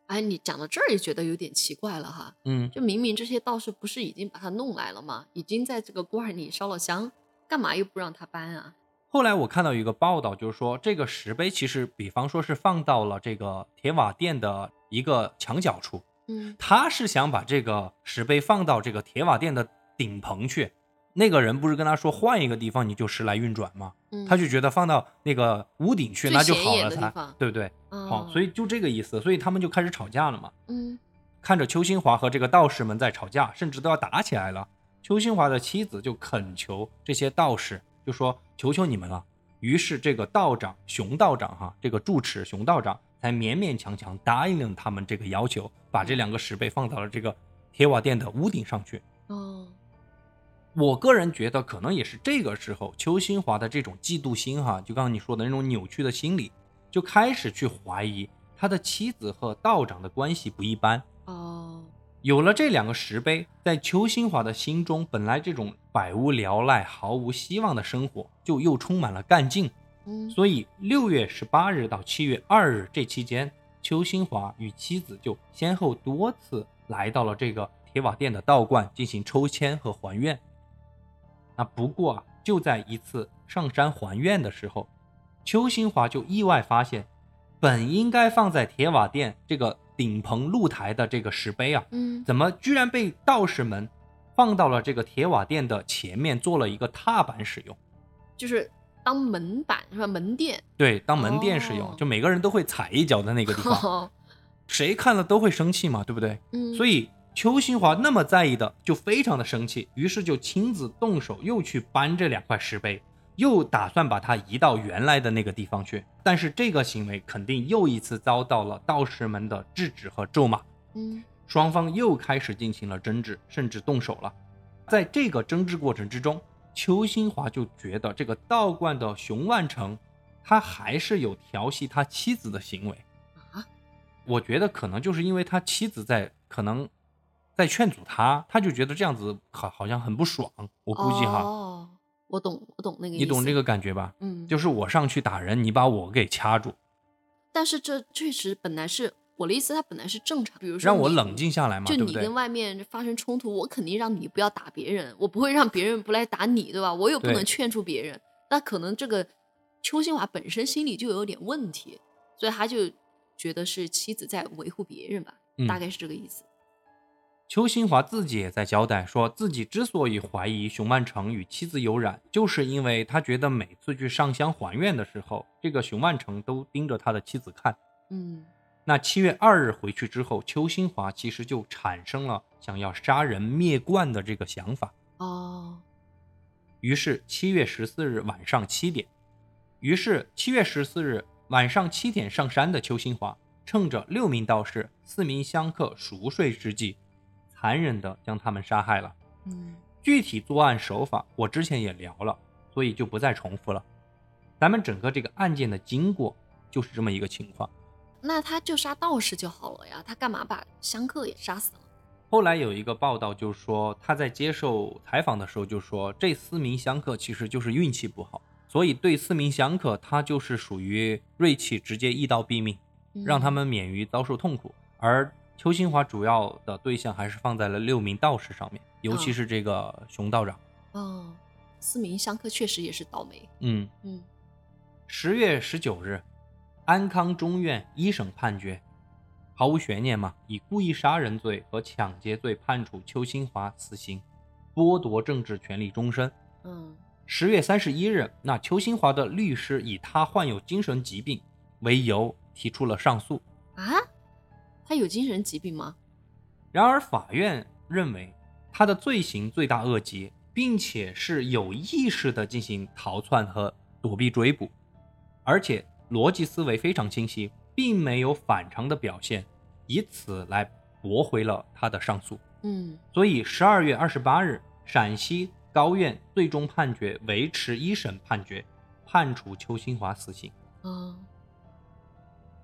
哎，你讲到这儿也觉得有点奇怪了哈。嗯，就明明这些道士不是已经把他弄来了吗？已经在这个罐里烧了香，干嘛又不让他搬啊？后来我看到一个报道，就是说这个石碑其实，比方说是放到了这个铁瓦店的一个墙角处，嗯他是想把这个石碑放到这个铁瓦店的顶棚去。那个人不是跟他说换一个地方你就时来运转吗？嗯，他就觉得放到那个屋顶去那就好了才的地方对不对？好，哦所以就这个意思，所以他们就开始吵架了嘛。嗯看着邱新华和这个道士们在吵架，甚至都要打起来了。邱新华的妻子就恳求这些道士，就说：“求求你们了。”于是这个道长熊道长哈，这个住持熊道长才勉勉强强答应了他们这个要求，把这两个石碑放到了这个铁瓦店的屋顶上去。哦，我个人觉得，可能也是这个时候，邱新华的这种嫉妒心，哈，就刚刚你说的那种扭曲的心理，就开始去怀疑他的妻子和道长的关系不一般。哦，有了这两个石碑，在邱新华的心中，本来这种百无聊赖、毫无希望的生活，就又充满了干劲。嗯，所以六月十八日到七月二日这期间，邱新华与妻子就先后多次来到了这个铁瓦店的道观进行抽签和还愿。那，不过啊，就在一次上山还愿的时候，邱新华就意外发现，本应该放在铁瓦店这个顶棚露台的这个石碑啊，嗯，怎么居然被道士们放到了这个铁瓦店的前面做了一个踏板使用？就是当门板是吧？门店，对，当门店使用，哦就每个人都会踩一脚的那个地方，谁看了都会生气嘛，对不对？嗯，所以邱新华那么在意的，就非常的生气，于是就亲自动手又去搬这两块石碑，又打算把它移到原来的那个地方去。但是这个行为肯定又一次遭到了道士们的制止和咒骂，嗯双方又开始进行了争执，甚至动手了。在这个争执过程之中，邱新华就觉得这个道观的熊万成，他还是有调戏他妻子的行为。啊，我觉得可能就是因为他妻子在可能在劝阻他，他就觉得这样子好好像很不爽。我估计哈，哦，我懂，我懂那个意思，你懂这个感觉吧？嗯，就是我上去打人，你把我给掐住，但是这确实本来是我的意思，它本来是正常。比如说，让我冷。静下来嘛，就你跟？外面发生冲突，我肯定让你不要打别人，我不会让别人不来打你，对吧？我又不能劝住别人，那可能这个邱新华本身心里就有点问题，所以他就觉得是妻子在维护别人吧，嗯大概是这个意思。邱新华自己也在交代，说自己之所以怀疑熊万成与妻子有染，就是因为他觉得每次去上香还愿的时候，这个熊万成都盯着他的妻子看。嗯那七月二日回去之后，邱新华其实就产生了想要杀人灭冠的这个想法。哦，于是七月十四日晚上七点，于是七月十四日晚上七点上山的邱新华，趁着六名道士、四名香客熟睡之际，残忍地将他们杀害了。嗯具体作案手法我之前也聊了，所以就不再重复了。咱们整个这个案件的经过就是这么一个情况。那他就杀道士就好了呀，他干嘛把香客也杀死了？后来有一个报道就说他在接受采访的时候就说，这四名香客其实就是运气不好，所以对四名香客他就是属于锐气直接一刀毙命，让他嗯们免于遭受痛苦。而邱新华主要的对象还是放在了六名道士上面，尤其哦是这个熊道长。哦，四名香客确实也是倒霉。嗯，嗯十月十九日，安康中院一审判决，毫无悬念嘛，以故意杀人罪和抢劫罪判处邱新华死刑，剥夺政治权利终身。嗯十月三十一日，那邱新华的律师以他患有精神疾病为由提出了上诉。啊，他有精神疾病吗？然而，法院认为他的罪行罪大恶极，并且是有意识的进行逃窜和躲避追捕，而且逻辑思维非常清晰，并没有反常的表现，以此来驳回了他的上诉。嗯所以，十二月二十八日，陕西高院最终判决维持一审判决，判处邱新华死刑。啊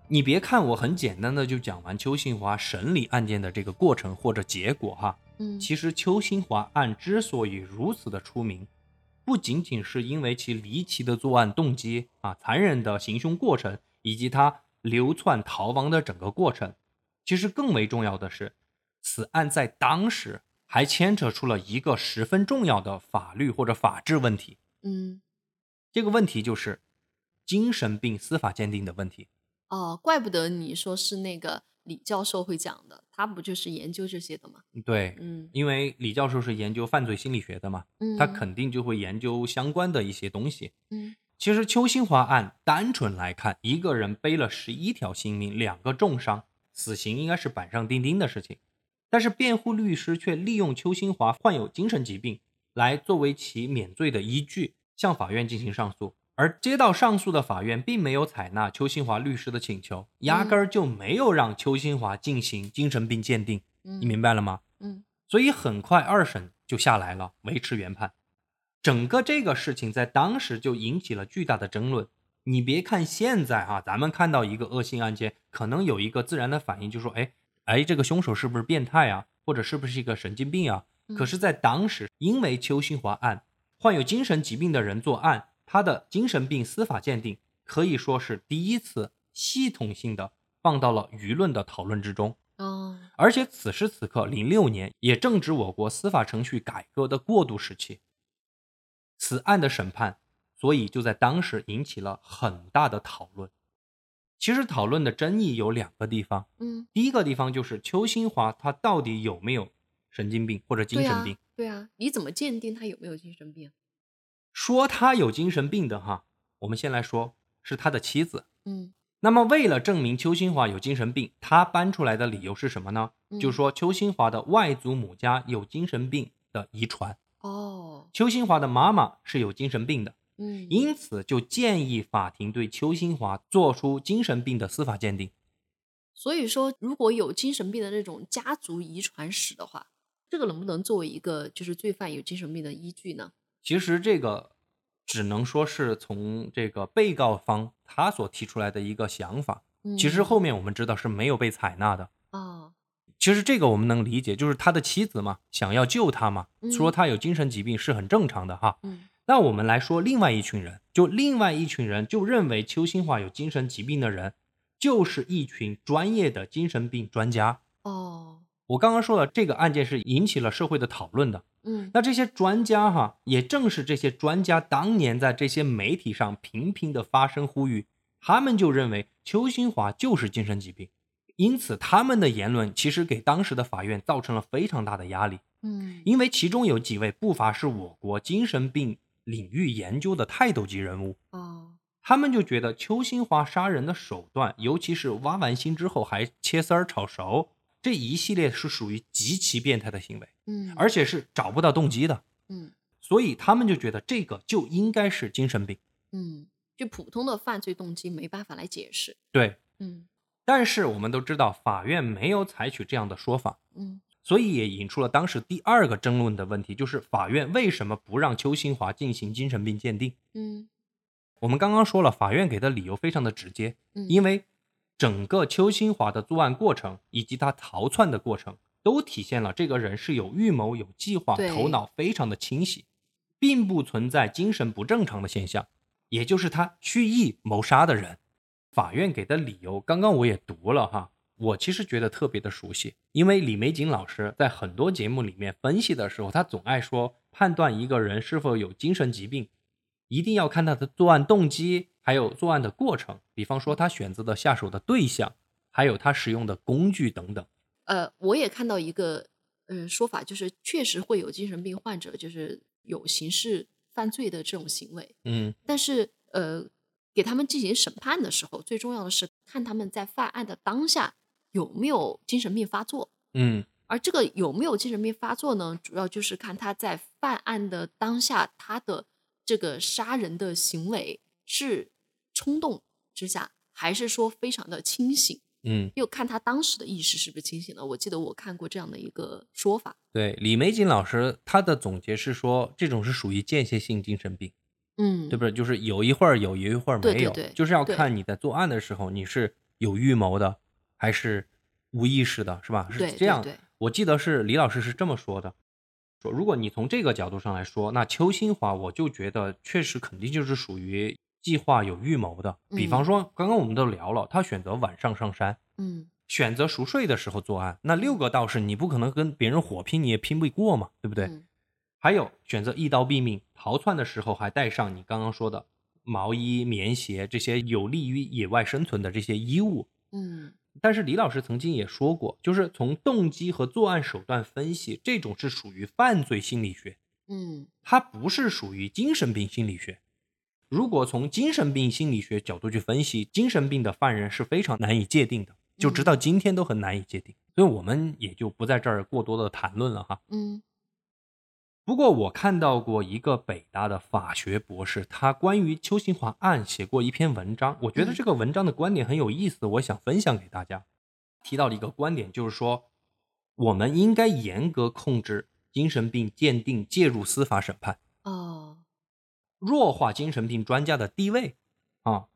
你别看我很简单的就讲完邱新华审理案件的这个过程或者结果哈，嗯，其实邱新华案之所以如此的出名，不仅仅是因为其离奇的作案动机啊、残忍的行凶过程，以及他流窜逃亡的整个过程，其实更为重要的是，此案在当时还牵扯出了一个十分重要的法律或者法治问题。嗯这个问题就是精神病司法鉴定的问题。哦，怪不得你说是那个李教授会讲的，他不就是研究这些的吗？对，嗯因为李教授是研究犯罪心理学的嘛，嗯，他肯定就会研究相关的一些东西。嗯其实邱新华案单纯来看，一个人背了十一条性命，两个重伤，死刑应该是板上钉钉的事情。但是辩护律师却利用邱新华患有精神疾病来作为其免罪的依据，向法院进行上诉。而接到上诉的法院并没有采纳邱新华律师的请求，压根儿就没有让邱新华进行精神病鉴定，嗯你明白了吗？嗯所以很快二审就下来了，维持原判。整个这个事情在当时就引起了巨大的争论。你别看现在啊、咱们看到一个恶性案件，可能有一个自然的反应，就说，哎哎，这个凶手是不是变态啊，或者是不是一个神经病啊？嗯可是，在当时，因为邱新华案，患有精神疾病的人作案，他的精神病司法鉴定可以说是第一次系统性的放到了舆论的讨论之中。哦而且此时此刻，零六年也正值我国司法程序改革的过渡时期。此案的审判，所以就在当时引起了很大的讨论。其实讨论的争议有两个地方，嗯，第一个地方就是邱新华他到底有没有神经病或者精神病？啊，对啊，你怎么鉴定他有没有精神病？说他有精神病的哈，我们先来说是他的妻子。嗯那么为了证明邱新华有精神病，他搬出来的理由是什么呢？嗯就说邱新华的外祖母家有精神病的遗传，哦，邱新华的妈妈是有精神病的，嗯，因此就建议法庭对邱新华做出精神病的司法鉴定。所以说，如果有精神病的那种家族遗传史的话，这个能不能作为一个就是罪犯有精神病的依据呢？其实这个只能说是从这个被告方他所提出来的一个想法，其实嗯后面我们知道是没有被采纳的。啊，其实这个我们能理解，就是他的妻子嘛，想要救他嘛，嗯说他有精神疾病是很正常的哈。嗯那我们来说另外一群人，就另外一群人就认为邱新华有精神疾病的人，就是一群专业的精神病专家。哦，我刚刚说了，这个案件是引起了社会的讨论的。嗯。那这些专家哈，也正是这些专家当年在这些媒体上频频的发声呼吁，他们就认为邱新华就是精神疾病，因此他们的言论其实给当时的法院造成了非常大的压力，嗯。因为其中有几位不乏是我国精神病领域研究的泰斗级人物，哦，他们就觉得邱新华杀人的手段，尤其是挖完心之后还切丝儿炒熟，这一系列是属于极其变态的行为，嗯，而且是找不到动机的。嗯所以他们就觉得这个就应该是精神病。嗯，就普通的犯罪动机没办法来解释。对，嗯但是我们都知道，法院没有采取这样的说法，嗯所以也引出了当时第二个争论的问题，就是法院为什么不让邱新华进行精神病鉴定？嗯我们刚刚说了，法院给的理由非常的直接，嗯，因为整个邱新华的作案过程以及他逃窜的过程，都体现了这个人是有预谋、有计划，头脑非常的清晰，并不存在精神不正常的现象，也就是他蓄意谋杀的人。法院给的理由，刚刚我也读了哈，我其实觉得特别的熟悉，因为李玫瑾老师在很多节目里面分析的时候，他总爱说判断一个人是否有精神疾病，一定要看他的作案动机，还有作案的过程，比方说他选择的下手的对象，还有他使用的工具等等。呃，我也看到一个呃说法，就是确实会有精神病患者就是有刑事犯罪的这种行为，嗯但是呃，给他们进行审判的时候，最重要的是看他们在犯案的当下有没有精神病发作。嗯而这个有没有精神病发作呢？主要就是看他在犯案的当下，他的这个杀人的行为是冲动之下，还是说非常的清醒？嗯，又看他当时的意识是不是清醒了。我记得我看过这样的一个说法。对，李玫瑾老师他的总结是说，这种是属于间歇性精神病，嗯，对不对？就是有一会儿有，有一会儿没有，对对对就是要看你在作案的时候你是有预谋的，还是无意识的，是吧？是这样。我记得是李老师是这么说的，说如果你从这个角度上来说，那邱新华我就觉得确实肯定就是属于计划有预谋的。比方嗯说，刚刚我们都聊了，他选择晚上上山，嗯选择熟睡的时候作案，那六个道士你不可能跟别人火拼，你也拼不过嘛，对不对？嗯还有选择一刀毙命，逃窜的时候还带上你刚刚说的毛衣、棉鞋这些有利于野外生存的这些衣物。嗯但是李老师曾经也说过，就是从动机和作案手段分析，这种是属于犯罪心理学，嗯它不是属于精神病心理学。如果从精神病心理学角度去分析，精神病的犯人是非常难以界定的，就直到今天都很难以界定。所以我们也就不在这儿过多的谈论了哈。嗯不过我看到过一个北大的法学博士，他关于邱兴华案写过一篇文章，我觉得嗯这个文章的观点很有意思，我想分享给大家。提到了一个观点，就是说我们应该严格控制精神病鉴定介入司法审判，哦，弱化精神病专家的地位啊，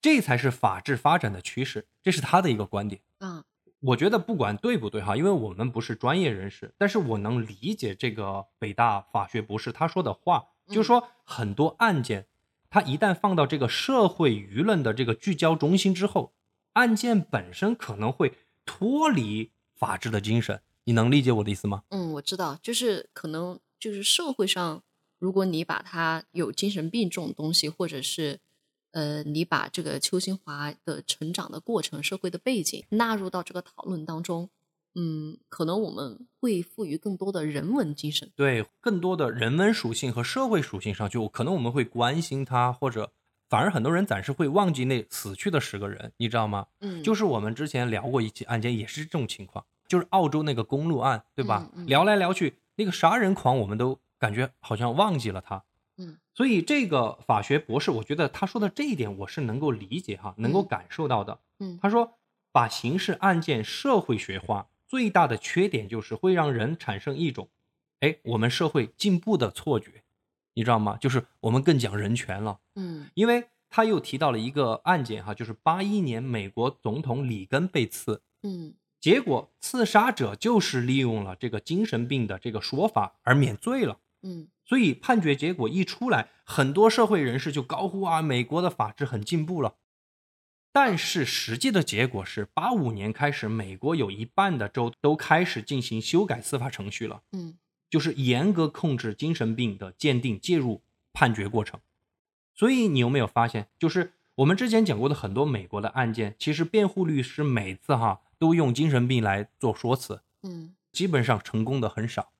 这才是法治发展的趋势。这是他的一个观点。啊，我觉得不管对不对哈，因为我们不是专业人士，但是我能理解这个北大法学博士他说的话，嗯就是说很多案件，它一旦放到这个社会舆论的这个聚焦中心之后，案件本身可能会脱离法治的精神。你能理解我的意思吗？嗯，我知道，就是可能就是社会上，如果你把他有精神病这种东西，或者是呃，你把这个邱新华的成长的过程、社会的背景纳入到这个讨论当中，嗯，可能我们会赋予更多的人文精神。对，更多的人文属性和社会属性上去，可能我们会关心他，或者反而很多人暂时会忘记那死去的十个人，你知道吗？嗯，就是我们之前聊过一起案件，也是这种情况，就是澳洲那个公路案，对吧？嗯嗯聊来聊去，那个杀人狂，我们都感觉好像忘记了他。嗯，所以这个法学博士，我觉得他说的这一点，我是能够理解哈，能够嗯感受到的。嗯他说，把刑事案件社会学化，最大的缺点就是会让人产生一种，哎，我们社会进步的错觉，你知道吗？就是我们更讲人权了。嗯因为他又提到了一个案件哈，就是八一年美国总统里根被刺，嗯结果刺杀者就是利用了这个精神病的这个说法而免罪了。嗯所以判决结果一出来，很多社会人士就高呼啊，美国的法治很进步了。但是实际的结果是，八五年开始，美国有一半的州都开始进行修改司法程序了。嗯就是严格控制精神病的鉴定介入判决过程。所以你有没有发现，就是我们之前讲过的很多美国的案件，其实辩护律师每次哈都用精神病来做说辞，嗯基本上成功的很少。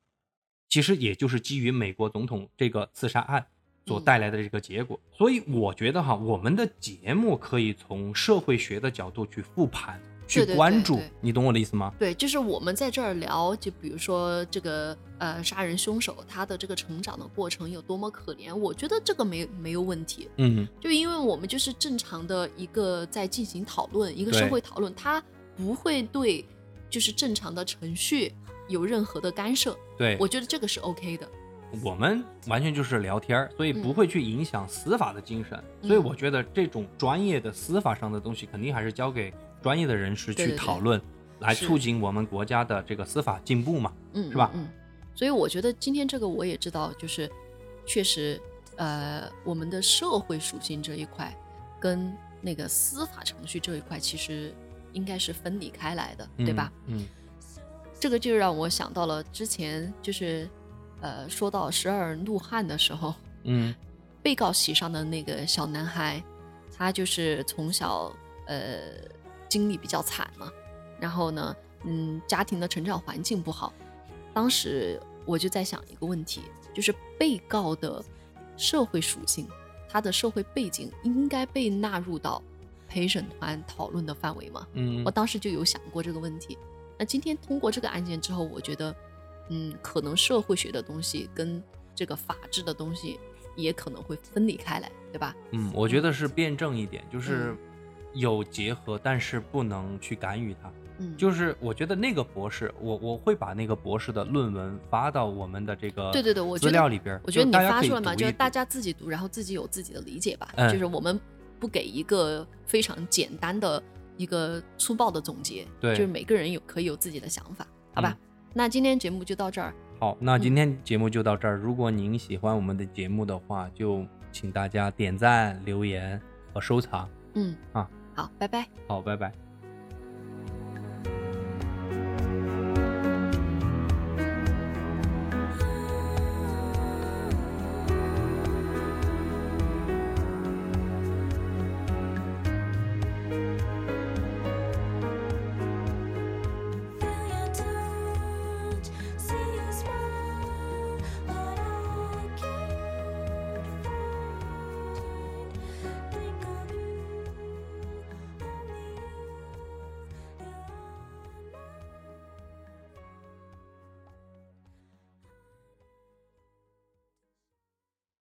其实也就是基于美国总统这个刺杀案所带来的这个结果。所以我觉得哈，我们的节目可以从社会学的角度去复盘，去关注对对。你懂我的意思吗？对，就是我们在这儿聊，就比如说这个呃杀人凶手他的这个成长的过程有多么可怜，我觉得这个没没有问题。嗯，就因为我们就是正常的一个在进行讨论，一个社会讨论，他不会对就是正常的程序有任何的干涉，对。我觉得这个是 OK 的。我们完全就是聊天儿，所以不嗯会去影响司法的精神。嗯所以我觉得这种专业的司法上的东西，肯定还是交给专业的人士去对对对讨论，来促进我们国家的这个司法进步嘛。嗯，是吧嗯，嗯所以我觉得今天这个我也知道，就是确实，呃，我们的社会属性这一块跟那个司法程序这一块其实应该是分离开来的，对吧？嗯？这个就让我想到了之前就是，呃，说到十二怒汉的时候，嗯被告席上的那个小男孩，他就是从小呃经历比较惨嘛，然后呢，嗯，家庭的成长环境不好。当时我就在想一个问题，就是被告的社会属性，他的社会背景应该被纳入到陪审团讨论的范围吗？嗯我当时就有想过这个问题。那今天通过这个案件之后，我觉得，嗯，可能社会学的东西跟这个法治的东西也可能会分离开来，对吧？嗯，我觉得是辩证一点，就是嗯有结合，但是不能去干预它。嗯，就是我觉得那个博士，我我会把那个博士的论文发到我们的这个对对对我资料里边，我觉得你发出来嘛，就是大家自己读，然后自己有自己的理解吧。嗯就是我们不给一个非常简单的一个粗暴的总结，对就是每个人有可以有自己的想法，好吧？嗯那今天节目就到这儿，好，那嗯今天节目就到这儿。如果您喜欢我们的节目的话，就请大家点赞、留言和收藏。嗯，啊，好，拜拜。好，拜拜。